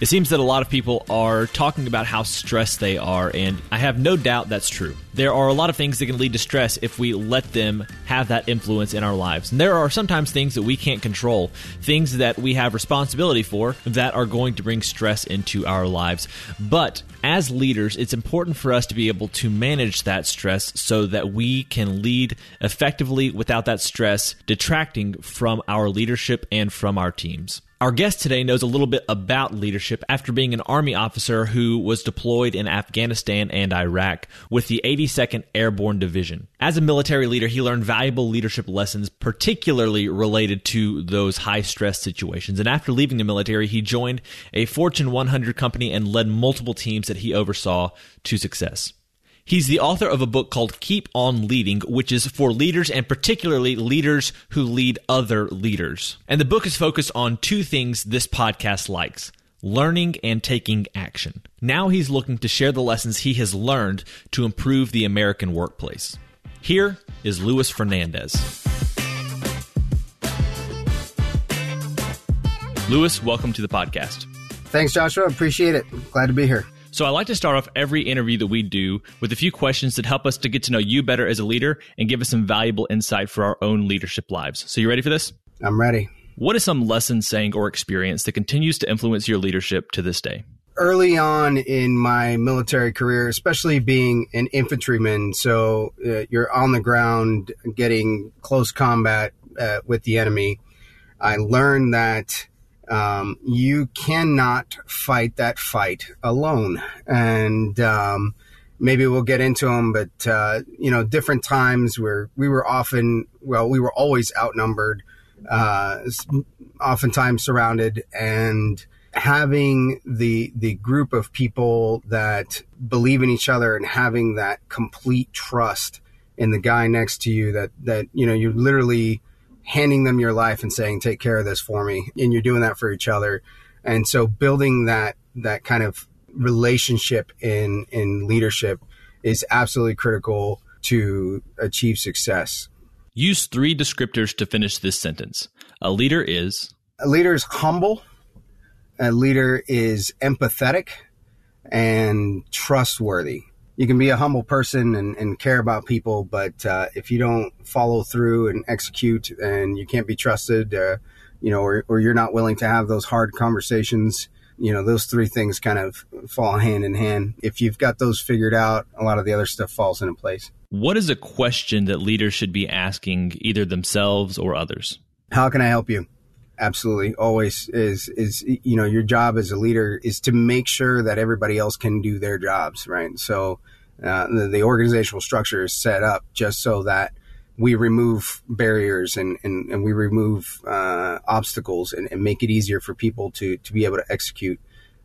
It seems that a lot of people are talking about how stressed they are, and I have no doubt that's true. There are a lot of things that can lead to stress if we let them have that influence in our lives. And there are sometimes things that we can't control, things that we have responsibility for that are going to bring stress into our lives. But as leaders, it's important for us to be able to manage that stress so that we can lead effectively without that stress detracting from our leadership and from our teams. Our guest today knows a little bit about leadership after being an Army officer who was deployed in Afghanistan and Iraq with the 82nd Airborne Division. As a military leader, he learned valuable leadership lessons, particularly related to those high stress situations. And after leaving the military, he joined a Fortune 100 company and led multiple teams that he oversaw to success. He's the author of a book called Keep On Leading, which is for leaders and particularly leaders who lead other leaders. And the book is focused on two things this podcast likes learning and taking action. Now he's looking to share the lessons he has learned to improve the American workplace. Here is Lewis Fernandez. Lewis, welcome to the podcast. Thanks, Joshua. Appreciate it. Glad to be here. So I like to start off every interview that we do with a few questions that help us to get to know you better as a leader and give us some valuable insight for our own leadership lives. So you ready for this? I'm ready. What is some lesson, saying, or experience that continues to influence your leadership to this day? Early on in my military career, especially being an infantryman, so uh, you're on the ground getting close combat uh, with the enemy, I learned that um, you cannot fight that fight alone. And um, maybe we'll get into them, but uh, you know, different times where we were often, well, we were always outnumbered, uh, oftentimes surrounded, and having the the group of people that believe in each other and having that complete trust in the guy next to you that that you know you literally handing them your life and saying, take care of this for me. And you're doing that for each other. And so building that, that kind of relationship in, in leadership is absolutely critical to achieve success. Use three descriptors to finish this sentence. A leader is a leader is humble. A leader is empathetic and trustworthy you can be a humble person and, and care about people, but uh, if you don't follow through and execute, and you can't be trusted, uh, you know, or, or you're not willing to have those hard conversations, you know, those three things kind of fall hand in hand. If you've got those figured out, a lot of the other stuff falls into place. What is a question that leaders should be asking either themselves or others? How can I help you? Absolutely always is is you know your job as a leader is to make sure that everybody else can do their jobs right so uh, the, the, organizational structure is set up just so that we remove barriers and, and, and we remove uh, obstacles and, and, make it easier for people to, to be able to execute.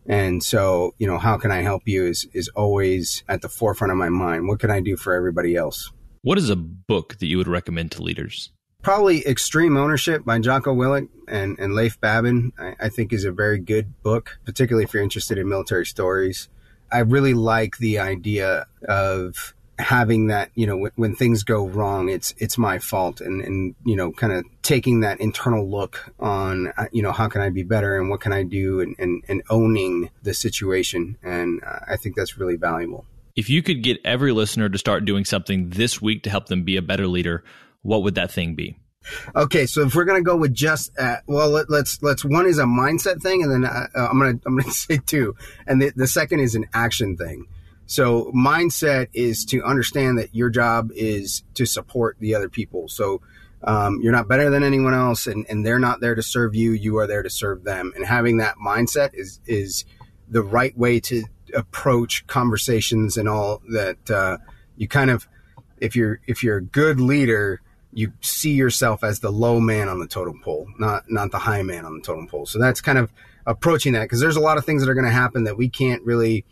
And so, you know, how can I help you is, is always at the forefront of my mind. What can I do for everybody else? What is a book that you would recommend to leaders? Probably Extreme Ownership by Jocko Willink and, and Leif Babin, I, I think is a very good book, particularly if you're interested in military stories. I really like the idea of having that, you know, when, when things go wrong, it's, it's my fault and, and, you know, kind of taking that internal look on, uh, you know, how can I be better and what can I do and, and, and owning the situation. And uh, I think that's really valuable. If you could get every listener to start doing something this week to help them be a better leader, what would that thing be? Okay, so if we're gonna go with just uh, well, let, us let's, let's one is a mindset thing, and then uh, uh I'm gonna I'm gonna say two, and the, the second is an action thing. So mindset is to understand that your job is to support the other people. So um, you're not better than anyone else, and, and they're not there to serve you. You are there to serve them. And having that mindset is is the right way to approach conversations and all that. Uh, you kind of, if you're if you're a good leader, you see yourself as the low man on the totem pole, not not the high man on the totem pole. So that's kind of approaching that because there's a lot of things that are going to happen that we can't really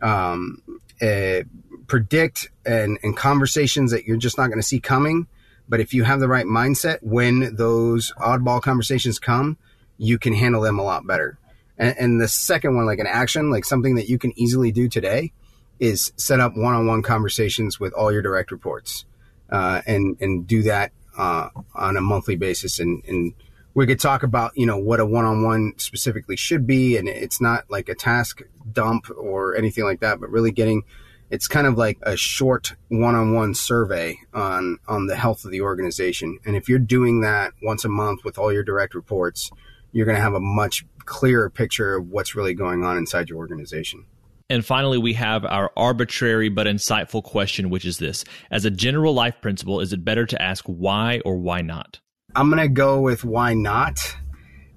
um, uh, predict and, and conversations that you're just not going to see coming. But if you have the right mindset, when those oddball conversations come, you can handle them a lot better. And, and the second one, like an action, like something that you can easily do today, is set up one-on-one conversations with all your direct reports, uh, and and do that uh, on a monthly basis. And, and we could talk about you know what a one-on-one specifically should be, and it's not like a task dump or anything like that, but really getting it's kind of like a short one-on-one survey on on the health of the organization. And if you're doing that once a month with all your direct reports, you're going to have a much clearer picture of what's really going on inside your organization. And finally, we have our arbitrary but insightful question, which is this As a general life principle, is it better to ask why or why not? I'm going to go with why not.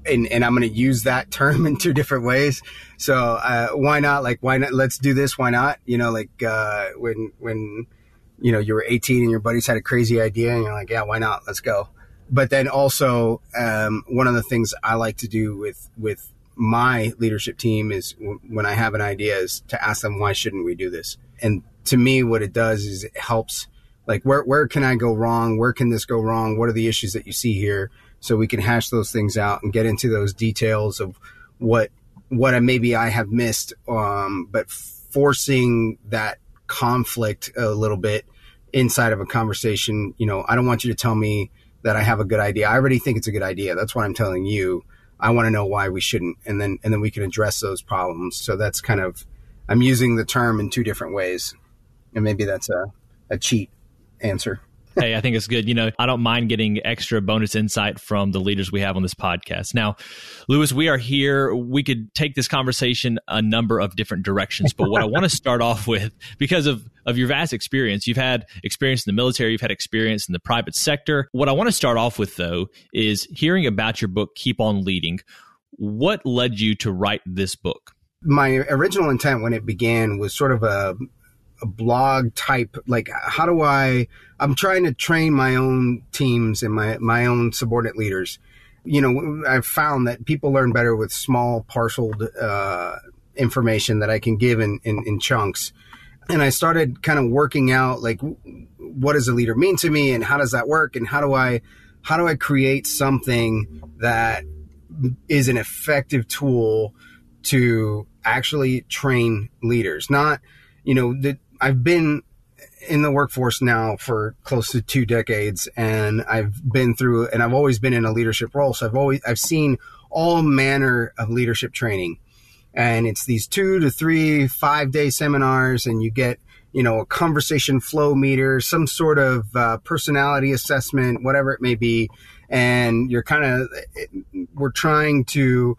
And, and I'm going to use that term in two different ways. So, uh, why not? Like, why not? Let's do this. Why not? You know, like, uh, when, when, you know, you were 18 and your buddies had a crazy idea and you're like, yeah, why not? Let's go. But then also, um, one of the things I like to do with, with my leadership team is when I have an idea is to ask them, why shouldn't we do this? And to me, what it does is it helps like where, where can I go wrong? Where can this go wrong? What are the issues that you see here? So we can hash those things out and get into those details of what, what maybe I have missed. Um, but forcing that conflict a little bit inside of a conversation, you know, I don't want you to tell me that I have a good idea. I already think it's a good idea. That's what I'm telling you. I want to know why we shouldn't, and then and then we can address those problems. So that's kind of I'm using the term in two different ways, and maybe that's a a cheat answer hey, I think it's good. You know, I don't mind getting extra bonus insight from the leaders we have on this podcast. Now, Lewis, we are here. We could take this conversation a number of different directions, but what I want to start off with, because of, of your vast experience, you've had experience in the military, you've had experience in the private sector. What I want to start off with, though, is hearing about your book, Keep On Leading. What led you to write this book? My original intent when it began was sort of a a blog type like how do i i'm trying to train my own teams and my my own subordinate leaders. You know i've found that people learn better with small parceled uh, information that i can give in, in, in chunks. And i started kind of working out like what does a leader mean to me and how does that work and how do i how do i create something that is an effective tool to actually train leaders? Not you know that I've been in the workforce now for close to two decades and I've been through and I've always been in a leadership role. So I've always I've seen all manner of leadership training. And it's these two to three, five day seminars and you get, you know, a conversation flow meter, some sort of uh, personality assessment, whatever it may be. And you're kind of, we're trying to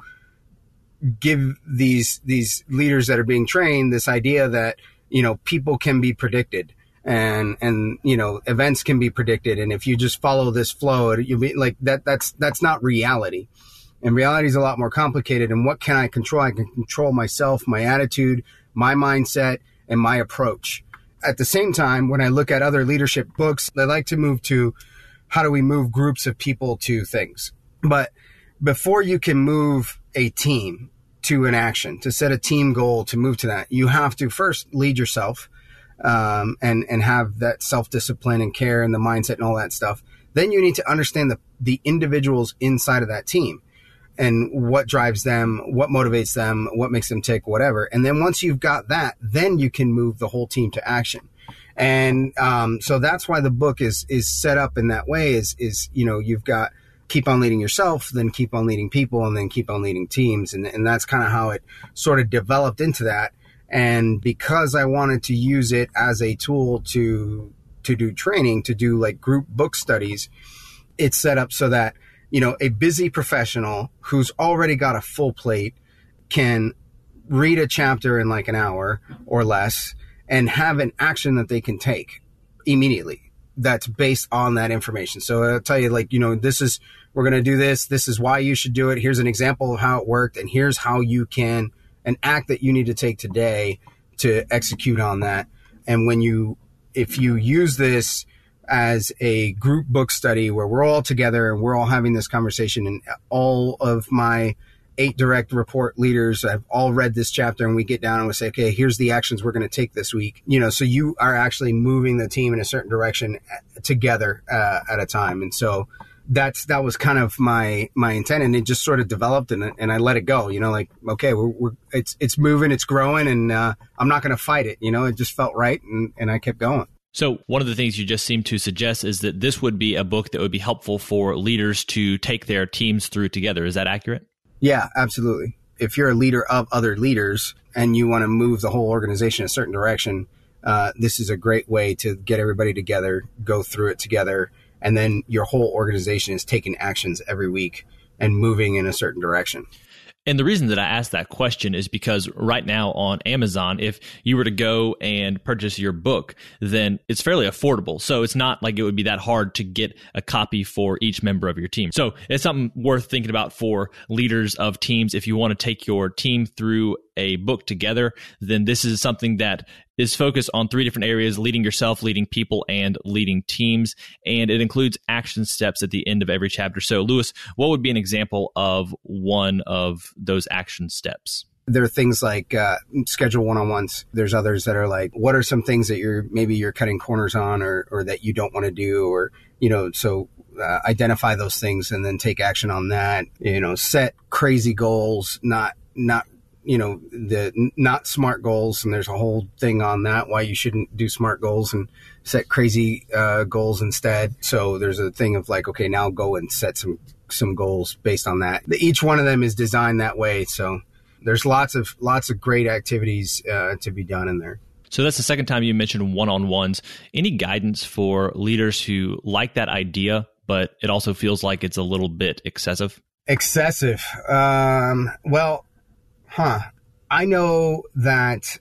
give these, these leaders that are being trained this idea that, you know, people can be predicted and and you know events can be predicted. And if you just follow this flow you be like that that's that's not reality. And reality is a lot more complicated. And what can i control? I can control myself my attitude my mindset and my approach. At the same time when i look at other leadership books they like to move to how do we move groups of people to things. But before you can move a team to an action, to set a team goal, to move to that, you have to first lead yourself um, and and have that self discipline and care and the mindset and all that stuff. Then you need to understand the the individuals inside of that team and what drives them, what motivates them, what makes them tick, whatever. And then once you've got that, then you can move the whole team to action. And um, so that's why the book is is set up in that way. Is is you know you've got keep on leading yourself, then keep on leading people, and then keep on leading teams. And, and that's kind of how it sort of developed into that. And because I wanted to use it as a tool to to do training, to do like group book studies, it's set up so that you know a busy professional who's already got a full plate can read a chapter in like an hour or less and have an action that they can take immediately that's based on that information. So I'll tell you, like, you know, this is, we're going to do this. This is why you should do it. Here's an example of how it worked. And here's how you can, an act that you need to take today to execute on that. And when you, if you use this as a group book study where we're all together and we're all having this conversation and all of my eight direct report leaders have all read this chapter and we get down and we say, okay, here's the actions we're going to take this week. You know, so you are actually moving the team in a certain direction uh, together uh, at a time. And so that's, that was kind of my, my intent and it just sort of developed and, and I let it go, you know, like, okay, we're, we're it's, it's moving, it's growing and uh, I'm not going to fight it. You know, it just felt right and, and I kept going. So, one of the things you just seem to suggest is that this would be a book that would be helpful for leaders to take their teams through together. Is that accurate? Yeah, absolutely. If you're a leader of other leaders and you want to move the whole organization a certain direction, uh, this is a great way to get everybody together, go through it together, and then your whole organization is taking actions every week and moving in a certain direction. And the reason that I asked that question is because right now on Amazon, if you were to go and purchase your book, then it's fairly affordable. So it's not like it would be that hard to get a copy for each member of your team. So it's something worth thinking about for leaders of teams. If you want to take your team through a book together, then this is something that is focused on three different areas leading yourself, leading people, and leading teams. And it includes action steps at the end of every chapter. So, Lewis, what would be an example of one of those action steps? there are things like uh, schedule one-on-ones there's others that are like what are some things that you're maybe you're cutting corners on or, or that you don't want to do or you know so uh, identify those things and then take action on that you know set crazy goals not not you know the not smart goals and there's a whole thing on that why you shouldn't do smart goals and set crazy uh, goals instead. So there's a thing of like okay now go and set some some goals based on that. Each one of them is designed that way so there's lots of lots of great activities uh, to be done in there. So that's the second time you mentioned one-on-ones. Any guidance for leaders who like that idea but it also feels like it's a little bit excessive? Excessive. Um, well huh, I know that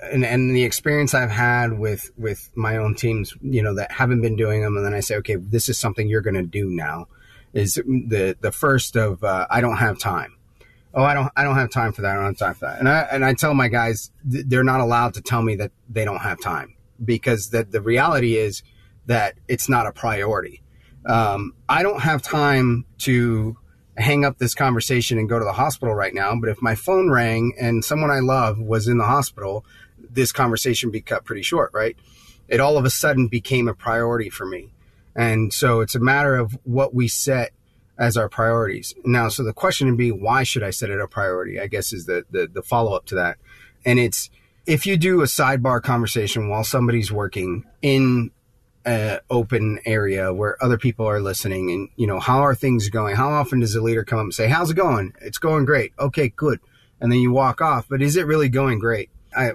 and, and the experience I've had with with my own teams, you know, that haven't been doing them, and then I say, okay, this is something you're going to do now. Is the the first of uh, I don't have time. Oh, I don't I don't have time for that. I don't have time for that. And I and I tell my guys they're not allowed to tell me that they don't have time because that the reality is that it's not a priority. Um, I don't have time to hang up this conversation and go to the hospital right now. But if my phone rang and someone I love was in the hospital, this conversation be cut pretty short, right? It all of a sudden became a priority for me. And so it's a matter of what we set as our priorities. Now, so the question would be, why should I set it a priority? I guess is the, the, the follow up to that. And it's, if you do a sidebar conversation while somebody's working in uh, open area where other people are listening and you know how are things going? How often does a leader come up and say how's it going? It's going great. Okay good. And then you walk off but is it really going great? I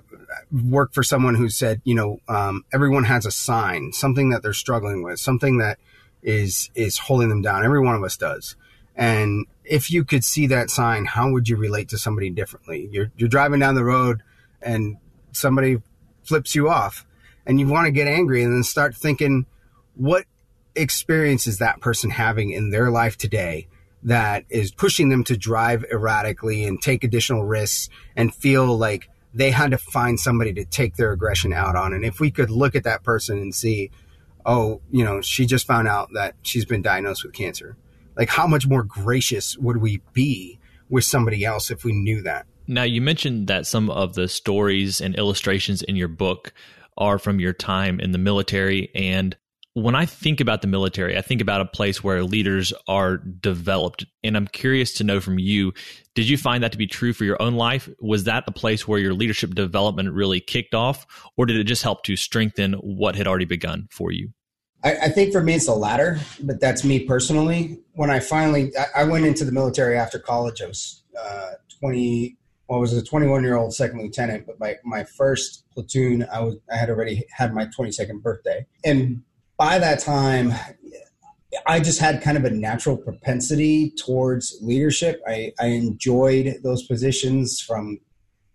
work for someone who said you know um, everyone has a sign something that they're struggling with something that is is holding them down. Every one of us does. And if you could see that sign how would you relate to somebody differently? You're, you're driving down the road and somebody flips you off and you want to get angry and then start thinking, what experience is that person having in their life today that is pushing them to drive erratically and take additional risks and feel like they had to find somebody to take their aggression out on. And if we could look at that person and see, oh, you know, she just found out that she's been diagnosed with cancer. Like, how much more gracious would we be with somebody else if we knew that? Now, you mentioned that some of the stories and illustrations in your book are from your time in the military. And when I think about the military, I think about a place where leaders are developed. And I'm curious to know from you did you find that to be true for your own life? Was that a place where your leadership development really kicked off, or did it just help to strengthen what had already begun for you? I, think for me, it's the latter, but that's me personally. When I finally, I, I went into the military after college. I was uh, 20, well, I was a 21 year old second lieutenant, but my, my first platoon, I was I had already had my 22nd birthday, and by that time, I just had kind of a natural propensity towards leadership. I, I enjoyed those positions from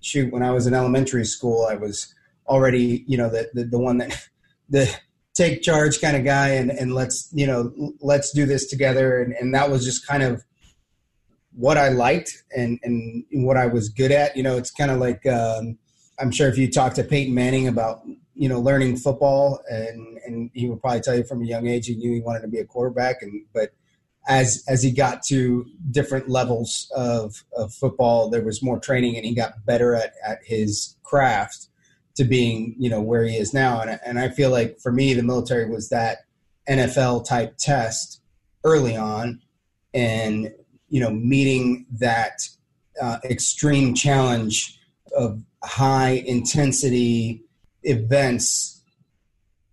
shoot when I was in elementary school. I was already, you know, the, the, the one that the take charge kind of guy and, and let's, you know, let's do this together. And, and that was just kind of what I liked and, and what I was good at. You know, it's kind of like, um, I'm sure if you talk to Peyton Manning about, you know, learning football and, and he would probably tell you from a young age, he knew he wanted to be a quarterback. And, but as, as he got to different levels of, of football, there was more training and he got better at, at his craft to being you know where he is now and, and i feel like for me the military was that nfl type test early on and you know meeting that uh, extreme challenge of high intensity events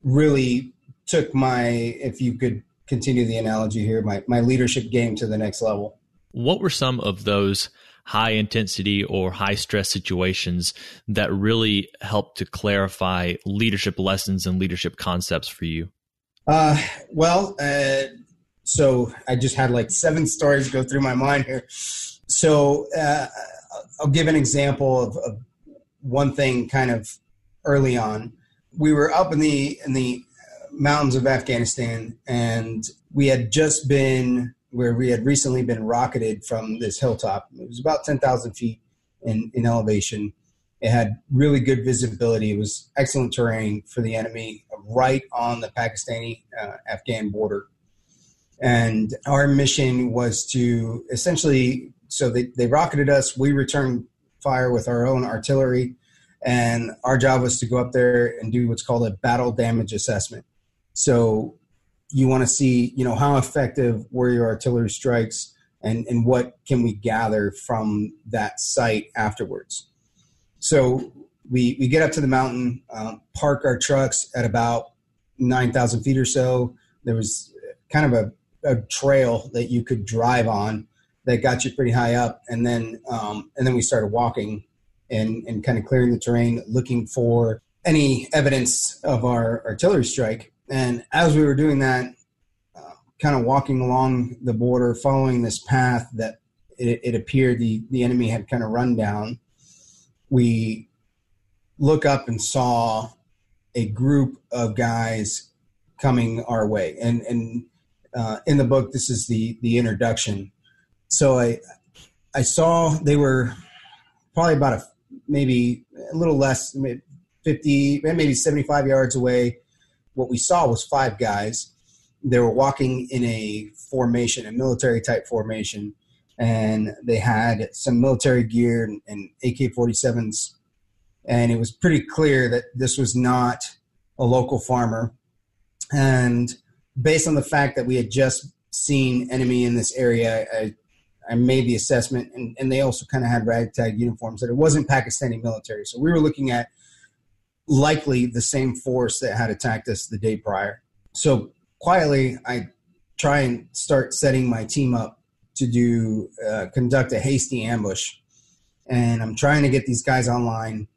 really took my if you could continue the analogy here my, my leadership game to the next level what were some of those high intensity or high stress situations that really helped to clarify leadership lessons and leadership concepts for you? Uh, well, uh, so I just had like seven stories go through my mind here. So uh, I'll give an example of, of one thing kind of early on. We were up in the in the mountains of Afghanistan, and we had just been where we had recently been rocketed from this hilltop. It was about 10,000 feet in, in elevation. It had really good visibility. It was excellent terrain for the enemy right on the Pakistani uh, Afghan border. And our mission was to essentially, so they, they rocketed us, we returned fire with our own artillery. And our job was to go up there and do what's called a battle damage assessment. So you want to see, you know, how effective were your artillery strikes and, and what can we gather from that site afterwards. So we, we get up to the mountain, uh, park our trucks at about 9,000 feet or so. There was kind of a, a trail that you could drive on that got you pretty high up. And then, um, and then we started walking and, and kind of clearing the terrain, looking for any evidence of our artillery strike. And as we were doing that, uh, kind of walking along the border, following this path that it, it appeared the, the enemy had kind of run down, we look up and saw a group of guys coming our way. And, and uh, in the book, this is the, the introduction. So I, I saw they were probably about a maybe a little less, 50, maybe 75 yards away what we saw was five guys. They were walking in a formation, a military type formation, and they had some military gear and, and AK 47s. And it was pretty clear that this was not a local farmer. And based on the fact that we had just seen enemy in this area, I, I made the assessment, and, and they also kind of had ragtag uniforms that it wasn't Pakistani military. So we were looking at likely the same force that had attacked us the day prior. So quietly, I try and start setting my team up to do uh, conduct a hasty ambush, and I'm trying to get these guys online.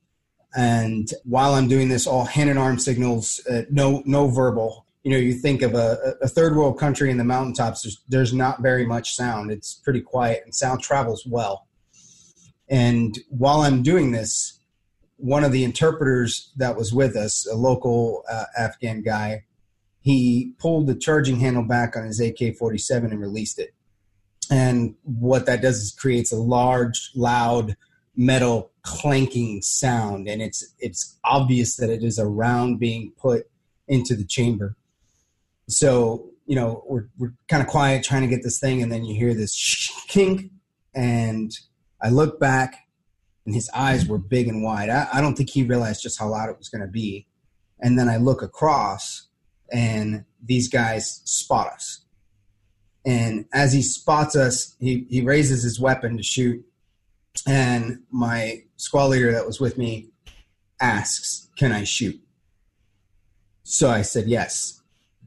And while I'm doing this, all hand and arm signals, uh, no no verbal. You know, you think of a, a third world country in the mountaintops. There's there's not very much sound. It's pretty quiet, and sound travels well. And while I'm doing this, one of the interpreters that was with us, a local uh, Afghan guy, he pulled the charging handle back on his AK 47 and released it. And what that does is creates a large, loud, metal clanking sound. And it's, it's obvious that it is a round being put into the chamber. So, you know, we're, we're kind of quiet trying to get this thing. And then you hear this kink. And I look back and his eyes were big and wide. I, I don't think he realized just how loud it was going to be. And then I look across, and these guys spot us. And as he spots us, he, he raises his weapon to shoot. And my squad leader that was with me asks, Can I shoot? So I said yes.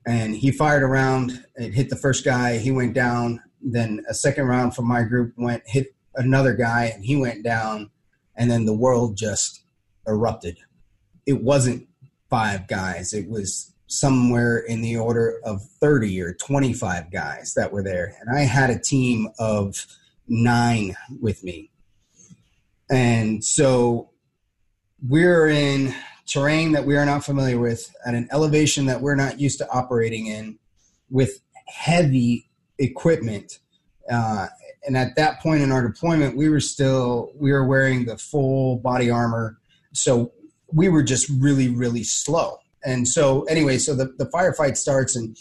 And he fired around. It hit the first guy. He went down. Then a second round from my group went, hit another guy, and he went down and then the world just erupted. It wasn't five guys, it was somewhere in the order of 30 or 25 guys that were there. And I had a team of nine with me. And so we're in terrain that we are not familiar with, at an elevation that we're not used to operating in, with heavy equipment. Uh, and at that point in our deployment, we were still we were wearing the full body armor, so we were just really really slow. And so anyway, so the, the firefight starts and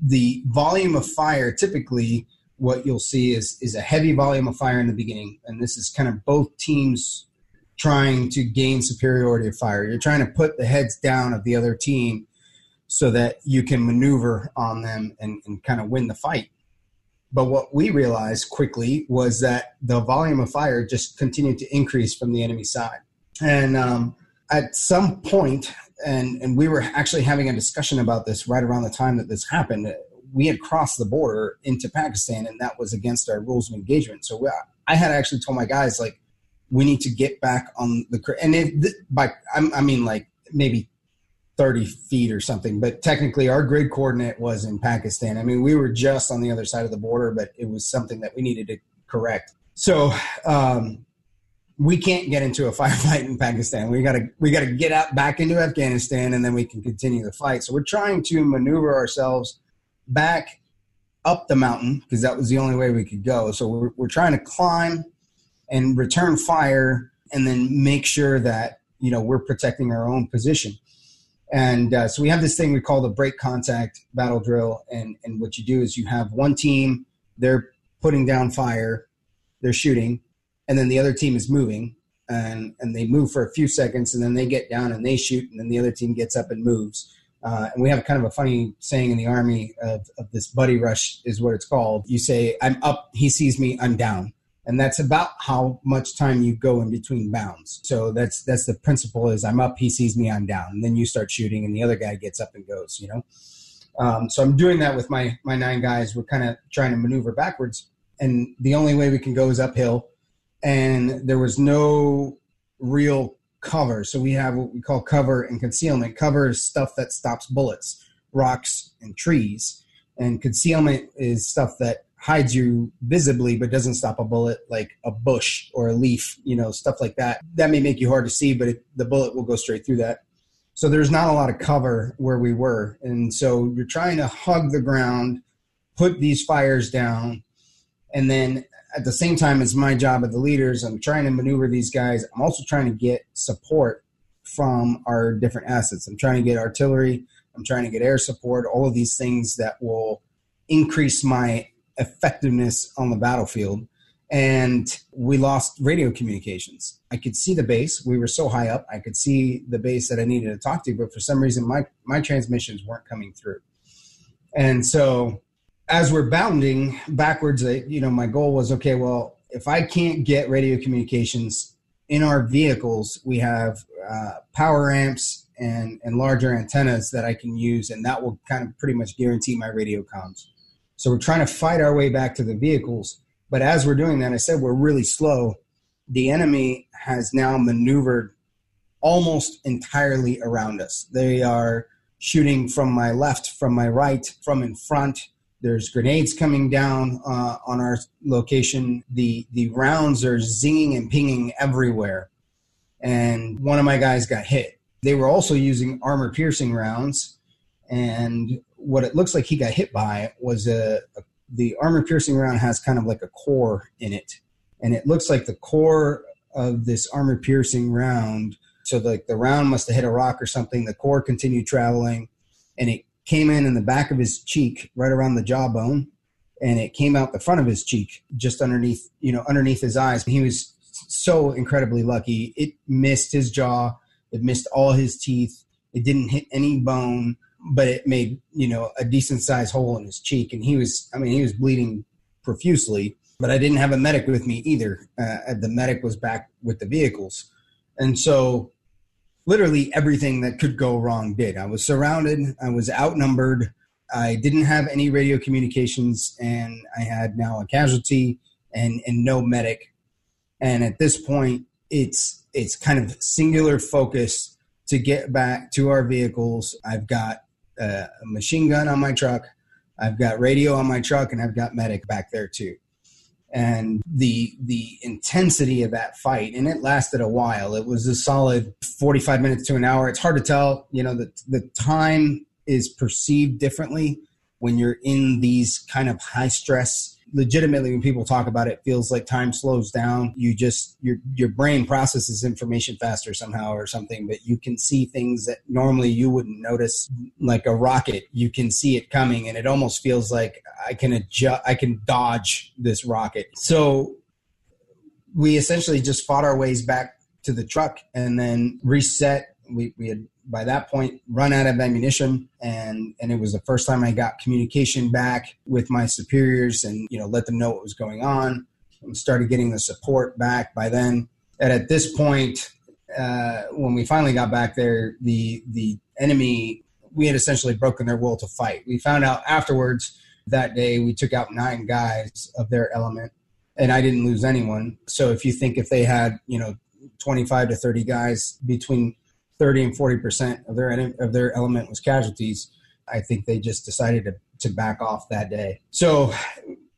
the volume of fire typically what you'll see is is a heavy volume of fire in the beginning, and this is kind of both teams trying to gain superiority of fire. You're trying to put the heads down of the other team so that you can maneuver on them and, and kind of win the fight. But what we realized quickly was that the volume of fire just continued to increase from the enemy side. And um, at some point, and, and we were actually having a discussion about this right around the time that this happened, we had crossed the border into Pakistan, and that was against our rules of engagement. So we, I had actually told my guys like, we need to get back on the and if by I mean like maybe 30 feet or something but technically our grid coordinate was in pakistan. I mean we were just on the other side of the border but it was something that we needed to correct. So um, we can't get into a firefight in pakistan. We got to we got to get out back into afghanistan and then we can continue the fight. So we're trying to maneuver ourselves back up the mountain because that was the only way we could go. So we're, we're trying to climb and return fire and then make sure that you know we're protecting our own position. And uh, so we have this thing we call the break contact battle drill. And and what you do is you have one team they're putting down fire they're shooting and then the other team is moving and and they move for a few seconds and then they get down and they shoot and then the other team gets up and moves. Uh, and we have kind of a funny saying in the army of, of this buddy rush is what it's called. You say i'm up he sees me i'm down and that's about how much time you go in between bounds. So that's that's the principle is i'm up he sees me i'm down. And then you start shooting and the other guy gets up and goes you know? Um, so i'm doing that with my my nine guys. We're kind of trying to maneuver backwards. And the only way we can go is uphill. And there was no real cover. So we have what we call cover and concealment. Cover is stuff that stops bullets rocks and trees. And concealment is stuff that hides you visibly but doesn't stop a bullet like a bush or a leaf you know stuff like that. That may make you hard to see but it, the bullet will go straight through that. So there's not a lot of cover where we were. And so you're trying to hug the ground put these fires down and then at the same time it's my job as the leaders. I'm trying to maneuver these guys. I'm also trying to get support from our different assets. I'm trying to get artillery. I'm trying to get air support all of these things that will increase my effectiveness on the battlefield and we lost radio communications. I could see the base. We were so high up. I could see the base that I needed to talk to, but for some reason my my transmissions weren't coming through. And so as we're bounding backwards, you know, my goal was okay, well, if I can't get radio communications in our vehicles, we have uh, power amps and and larger antennas that I can use and that will kind of pretty much guarantee my radio comms. So we're trying to fight our way back to the vehicles. But as we're doing that, I said we're really slow. The enemy has now maneuvered almost entirely around us. They are shooting from my left, from my right, from in front. There's grenades coming down uh, on our location. The the rounds are zinging and pinging everywhere. And one of my guys got hit. They were also using armor piercing rounds, and what it looks like he got hit by was a, a the armor piercing round has kind of like a core in it, and it looks like the core of this armor piercing round. So like the round must have hit a rock or something. The core continued traveling, and it came in in the back of his cheek, right around the jawbone, and it came out the front of his cheek, just underneath, you know, underneath his eyes. He was so incredibly lucky. It missed his jaw. It missed all his teeth. It didn't hit any bone but it made you know a decent sized hole in his cheek, and he was I mean he was bleeding profusely. But I didn't have a medic with me either. Uh, the medic was back with the vehicles, and so literally everything that could go wrong did. I was surrounded. I was outnumbered. I didn't have any radio communications, and I had now a casualty and and no medic. And at this point, it's it's kind of singular focus to get back to our vehicles. I've got Uh, a machine gun on my truck. I've got radio on my truck, and I've got medic back there too. and the the intensity of that fight and it lasted a while it was a solid 45 minutes to an hour it's hard to tell you know the the time is perceived differently when you're in these kind of high stress legitimately when people talk about it, it feels like time slows down. You just your your brain processes information faster somehow or something but you can see things that normally you wouldn't notice. Like a rocket you can see it coming and it almost feels like i can adjust i can dodge this rocket. So we essentially just fought our ways back to the truck and then reset we, we had by that point run out of ammunition and and it was the first time i got communication back with my superiors and you know let them know what was going on and started getting the support back by then. And at this point uh, when we finally got back there the the enemy we had essentially broken their will to fight. We found out afterwards that day we took out nine guys of their element and i didn't lose anyone. So if you think if they had you know 25 to 30 guys between 30 and 40 percent of their of their element was casualties. I think they just decided to to back off that day. So,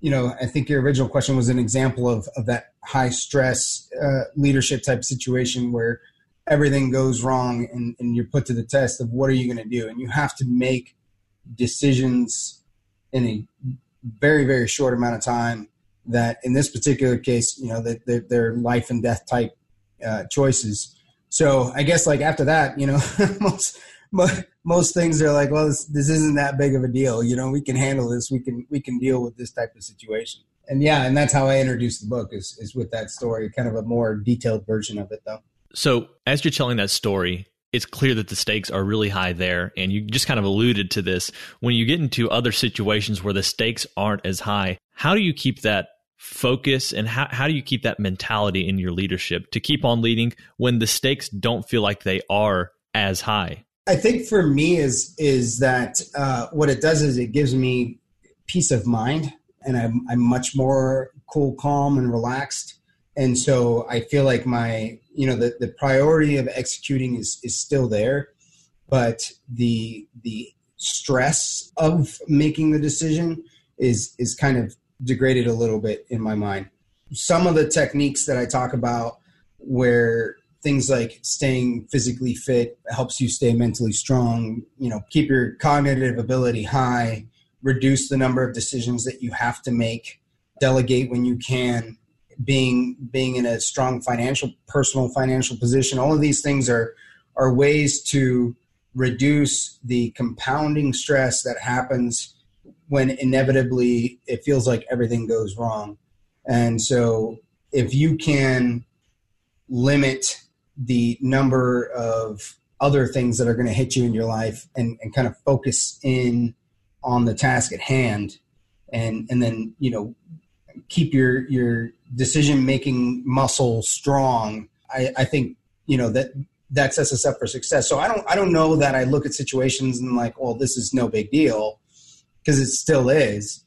you know, I think your original question was an example of of that high stress uh, leadership type situation where everything goes wrong and, and you're put to the test of what are you going to do, and you have to make decisions in a very very short amount of time. That in this particular case, you know, that they're, life and death type uh, choices so I guess like after that, you know, most most things are like, well, this, this isn't that big of a deal. You know, we can handle this. We can we can deal with this type of situation. And yeah, and that's how I introduced the book is is with that story, kind of a more detailed version of it, though. So as you're telling that story, it's clear that the stakes are really high there. And you just kind of alluded to this. When you get into other situations where the stakes aren't as high, how do you keep that focus and how, how do you keep that mentality in your leadership to keep on leading when the stakes don't feel like they are as high? I think for me is is that uh, what it does is it gives me peace of mind and I'm, I'm much more cool calm and relaxed. And so i feel like my you know the, the priority of executing is is still there but the the stress of making the decision is is kind of degraded a little bit in my mind. Some of the techniques that I talk about, where things like staying physically fit helps you stay mentally strong, you know, keep your cognitive ability high, reduce the number of decisions that you have to make, delegate when you can, being being in a strong financial personal financial position. All of these things are are ways to reduce the compounding stress that happens when inevitably it feels like everything goes wrong. And so if you can limit the number of other things that are going to hit you in your life and, and kind of focus in on the task at hand and and then you know keep your your decision making muscle strong I, I think you know that that sets us up for success so i don't i don't know that i look at situations and like well this is no big deal because it still is.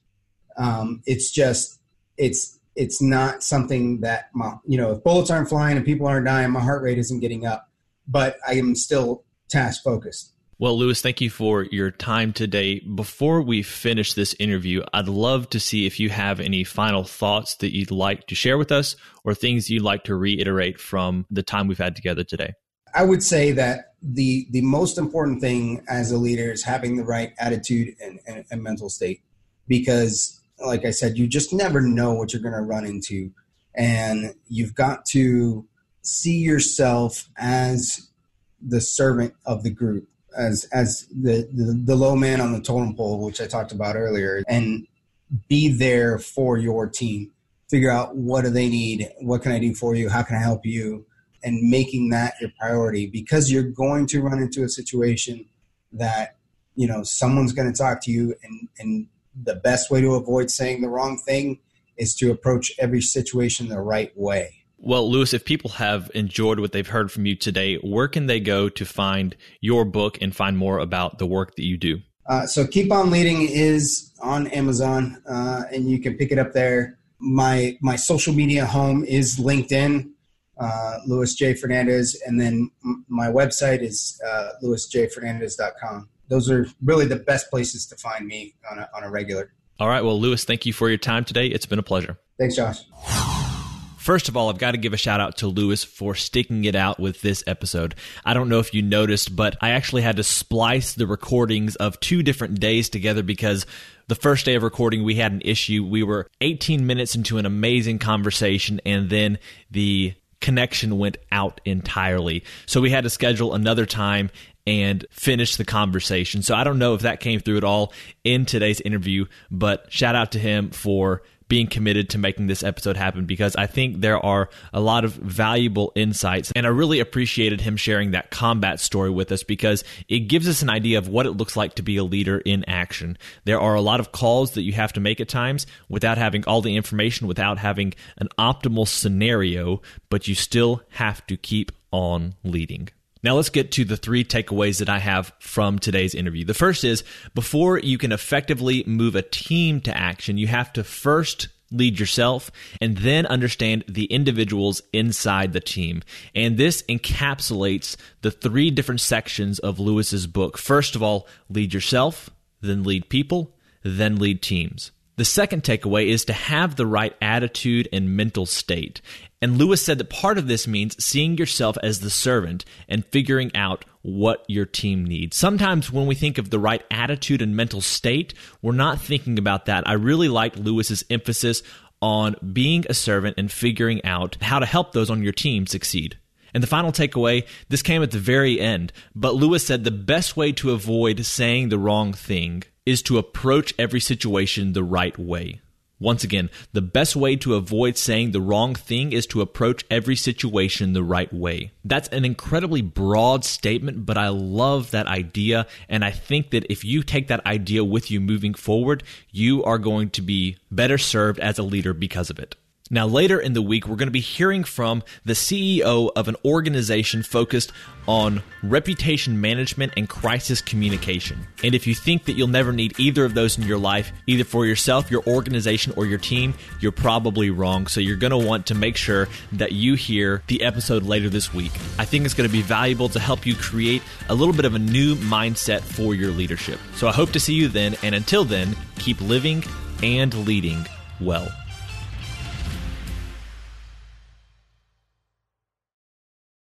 Um, it's just it's it's not something that my you know if bullets aren't flying and people aren't dying, my heart rate isn't getting up, but I am still task focused. Well, Lewis, thank you for your time today. Before we finish this interview, I'd love to see if you have any final thoughts that you'd like to share with us or things you'd like to reiterate from the time we've had together today. I would say that the the most important thing as a leader is having the right attitude and, and, and mental state because like i said you just never know what you're going to run into. And you've got to see yourself as the servant of the group as as the, the, the low man on the totem pole which i talked about earlier and be there for your team. Figure out what do they need what can i do for you how can i help you and making that your priority because you're going to run into a situation that you know someone's going to talk to you and and the best way to avoid saying the wrong thing is to approach every situation the right way. Well lewis if people have enjoyed what they've heard from you today where can they go to find your book and find more about the work that you do? Uh, so keep on leading is on amazon uh, and you can pick it up there. My my social media home is linkedin uh, Lewis J. Fernandez, and then m- my website is uh, lewisjfernandez.com. Those are really the best places to find me on a, on a regular. All right. Well, Lewis, thank you for your time today. It's been a pleasure. Thanks, Josh. First of all, I've got to give a shout out to Lewis for sticking it out with this episode. I don't know if you noticed, but I actually had to splice the recordings of two different days together because the first day of recording we had an issue. We were 18 minutes into an amazing conversation and then the connection went out entirely. So we had to schedule another time and finish the conversation. So I don't know if that came through at all in today's interview, but shout out to him for being committed to making this episode happen because I think there are a lot of valuable insights. And I really appreciated him sharing that combat story with us because it gives us an idea of what it looks like to be a leader in action. There are a lot of calls that you have to make at times without having all the information, without having an optimal scenario, but you still have to keep on leading. Now let's get to the three takeaways that I have from today's interview. The first is before you can effectively move a team to action, you have to first lead yourself and then understand the individuals inside the team. And this encapsulates the three different sections of Lewis's book. First of all, lead yourself, then lead people, then lead teams. The second takeaway is to have the right attitude and mental state. And Lewis said that part of this means seeing yourself as the servant and figuring out what your team needs. Sometimes when we think of the right attitude and mental state, we're not thinking about that. I really like Lewis's emphasis on being a servant and figuring out how to help those on your team succeed. And the final takeaway, this came at the very end, but Lewis said the best way to avoid saying the wrong thing is to approach every situation the right way. Once again, the best way to avoid saying the wrong thing is to approach every situation the right way. That's an incredibly broad statement, but I love that idea. And I think that if you take that idea with you moving forward, you are going to be better served as a leader because of it. Now, later in the week, we're going to be hearing from the CEO of an organization focused on reputation management and crisis communication. And if you think that you'll never need either of those in your life, either for yourself, your organization, or your team, you're probably wrong. So you're going to want to make sure that you hear the episode later this week. I think it's going to be valuable to help you create a little bit of a new mindset for your leadership. So I hope to see you then. And until then, keep living and leading well.